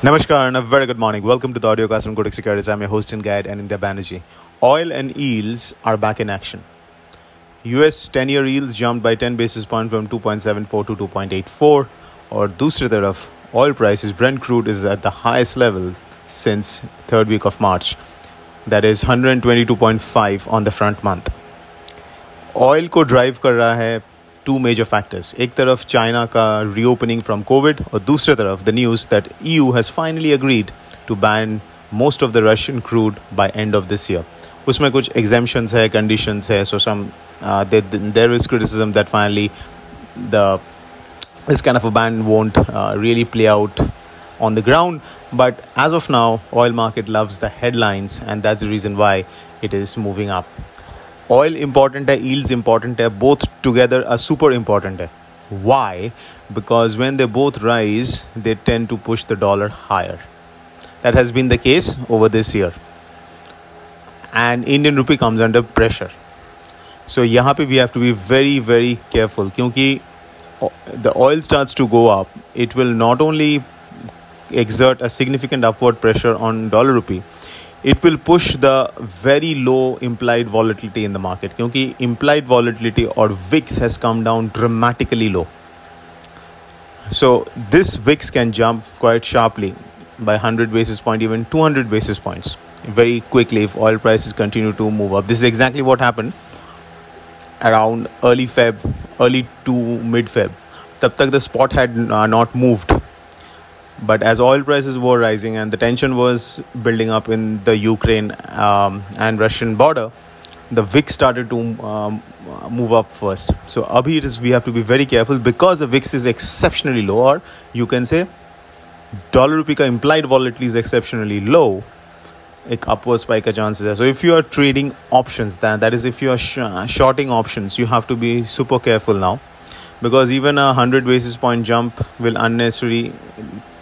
Namaskar and a very good morning. Welcome to the audiocast from Kotak Securities. I'm your host and guide, Anindya Banerjee. Oil and yields are back in action. US 10 year yields jumped by 10 basis points from 2.74 to 2.84. Or, dusri taraf, oil prices, Brent crude is at the highest level since third week of March. That is 122.5 on the front month. Oil ko drive कर रहा to major factors एक तरफ China का reopening from Covid और दूसरी तरफ the news that EU has finally agreed to ban most of the Russian crude bye end of this year उसमें कुछ एग्जाम्शंस है कंडीशंस है सो सम there is criticism that finally the this kind of a ban won't uh, really play out on the ground but as of now oil market loves the headlines and that's the reason why it is moving up oil important hai yields important hai both together are super important hai why because when they both rise they tend to push the dollar higher that has been the case over this year and indian rupee comes under pressure so यहाँ पे we have to be very very careful क्योंकि the oil starts to go up it will not only exert a significant upward pressure on dollar rupee it will push the very low implied volatility in the market क्योंकि implied volatility or VIX has come down dramatically low. So this VIX can jump quite sharply by 100 basis point, even 200 basis points very quickly if oil prices continue to move up. This is exactly what happened around early Feb, early to mid Feb. तब तक the spot had uh, not moved but as oil prices were rising and the tension was building up in the Ukraine um, and Russian border, the VIX started to um, move up first. So abhi it is we have to be very careful because the VIX is exceptionally low, or you can say dollar rupee ka implied volatility is exceptionally low. एक upward spike का chances है. So if you are trading options, that that is if you are sh- shorting options, you have to be super careful now, because even a hundred basis point jump will unnecessarily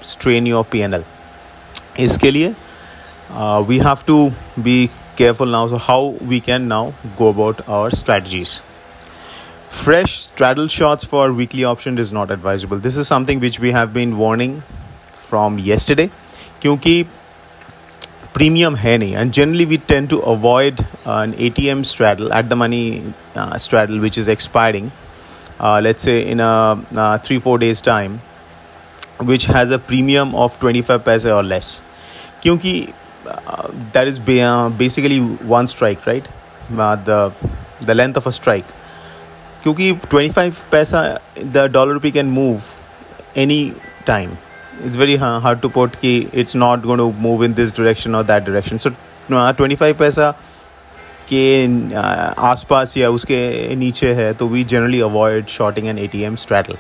strain your PNL. इसके लिए uh, we have to be careful now. So how we can now go about our strategies. Fresh straddle shots for weekly option is not advisable. This is something which we have been warning from yesterday. क्योंकि premium है नहीं and generally we tend to avoid uh, an ATM straddle at the money uh, straddle which is expiring uh, let's say in a uh, three four days time which has a premium of 25 paise or less क्योंकि uh, that is uh, basically one strike right uh, the the length of a strike क्योंकि 25 पैसा the dollar rupee can move any time it's very hard to put कि it's not going to move in this direction or that direction so uh, 25 पैसा के uh, आसपास या उसके नीचे है तो we generally avoid shorting an ATM straddle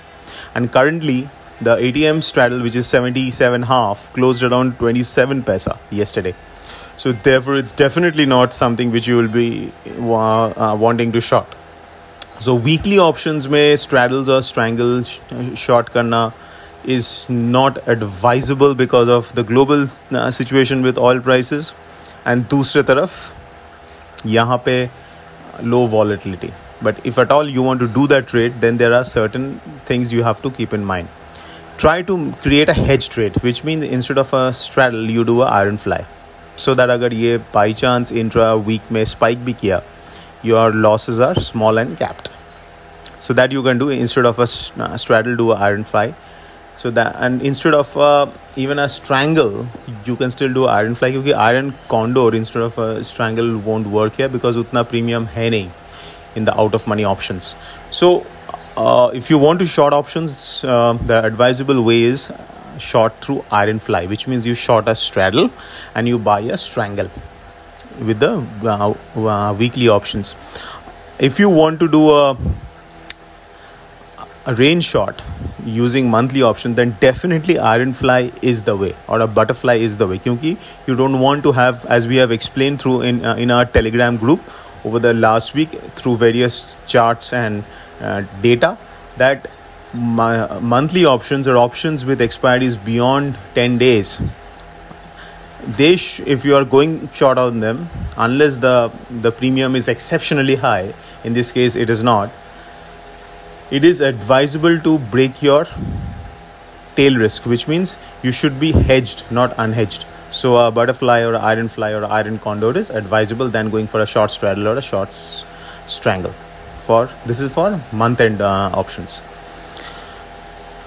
and currently the ATM straddle, which is 77 half, closed around 27 paisa yesterday. So therefore, it's definitely not something which you will be uh, wanting to short. So weekly options may straddles or strangles short karna is not advisable because of the global uh, situation with oil prices and दूसरे तरफ यहाँ पे low volatility. But if at all you want to do that trade, then there are certain things you have to keep in mind try to create a hedge trade, which means instead of a straddle, you do a iron fly. So that अगर ये by chance intra week में spike भी किया your losses are small and capped so that you can do instead of a straddle do a iron fly so that and instead of even a strangle you can still do iron fly क्योंकि iron condor instead of strangle won't work है because उतना premium है नहीं in the out of money options so uh, if you want to short options, uh, the advisable way is short through iron fly, which means you short a straddle and you buy a strangle with the uh, uh, weekly options. If you want to do a, a range short using monthly option, then definitely iron fly is the way, or a butterfly is the way. Because you don't want to have, as we have explained through in uh, in our Telegram group over the last week through various charts and Uh, data that monthly options or options with expiries beyond 10 days they sh- if you are going short on them unless the the premium is exceptionally high in this case it is not it is advisable to break your tail risk, which means you should be hedged, not unhedged. So a butterfly or iron fly or iron condor is advisable than going for a short straddle or a short s- strangle For this is for month end uh, options.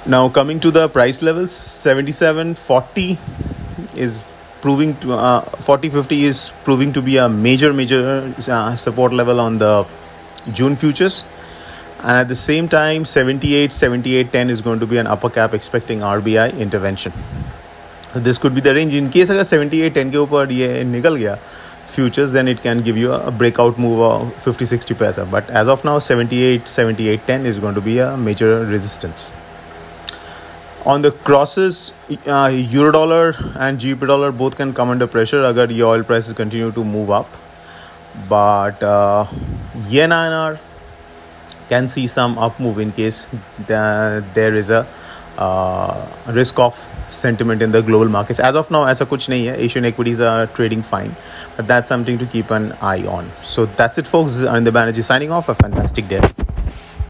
Now coming to the price levels, 77.40 is proving to uh, 40.50 is proving to be a major major uh, support level on the June futures. And at the same time, 78 78.10 is going to be an upper cap expecting RBI intervention. This could be the range in case अगर 78 10 के ऊपर ये निकल गया futures then it can give you a breakout move of 50 60 paisa. But as of now 78 78 10 is going to be a major resistance. On the crosses uh, euro dollar and GBP dollar both can come under pressure agar the oil prices continue to move up. But uh, yen INR can see some up move in case the, there is a uh, risk off sentiment in the global markets. As of now, as a kuch. Asian equities are trading fine, but that's something to keep an eye on. So that's it, folks. This is Anindya Banerjee signing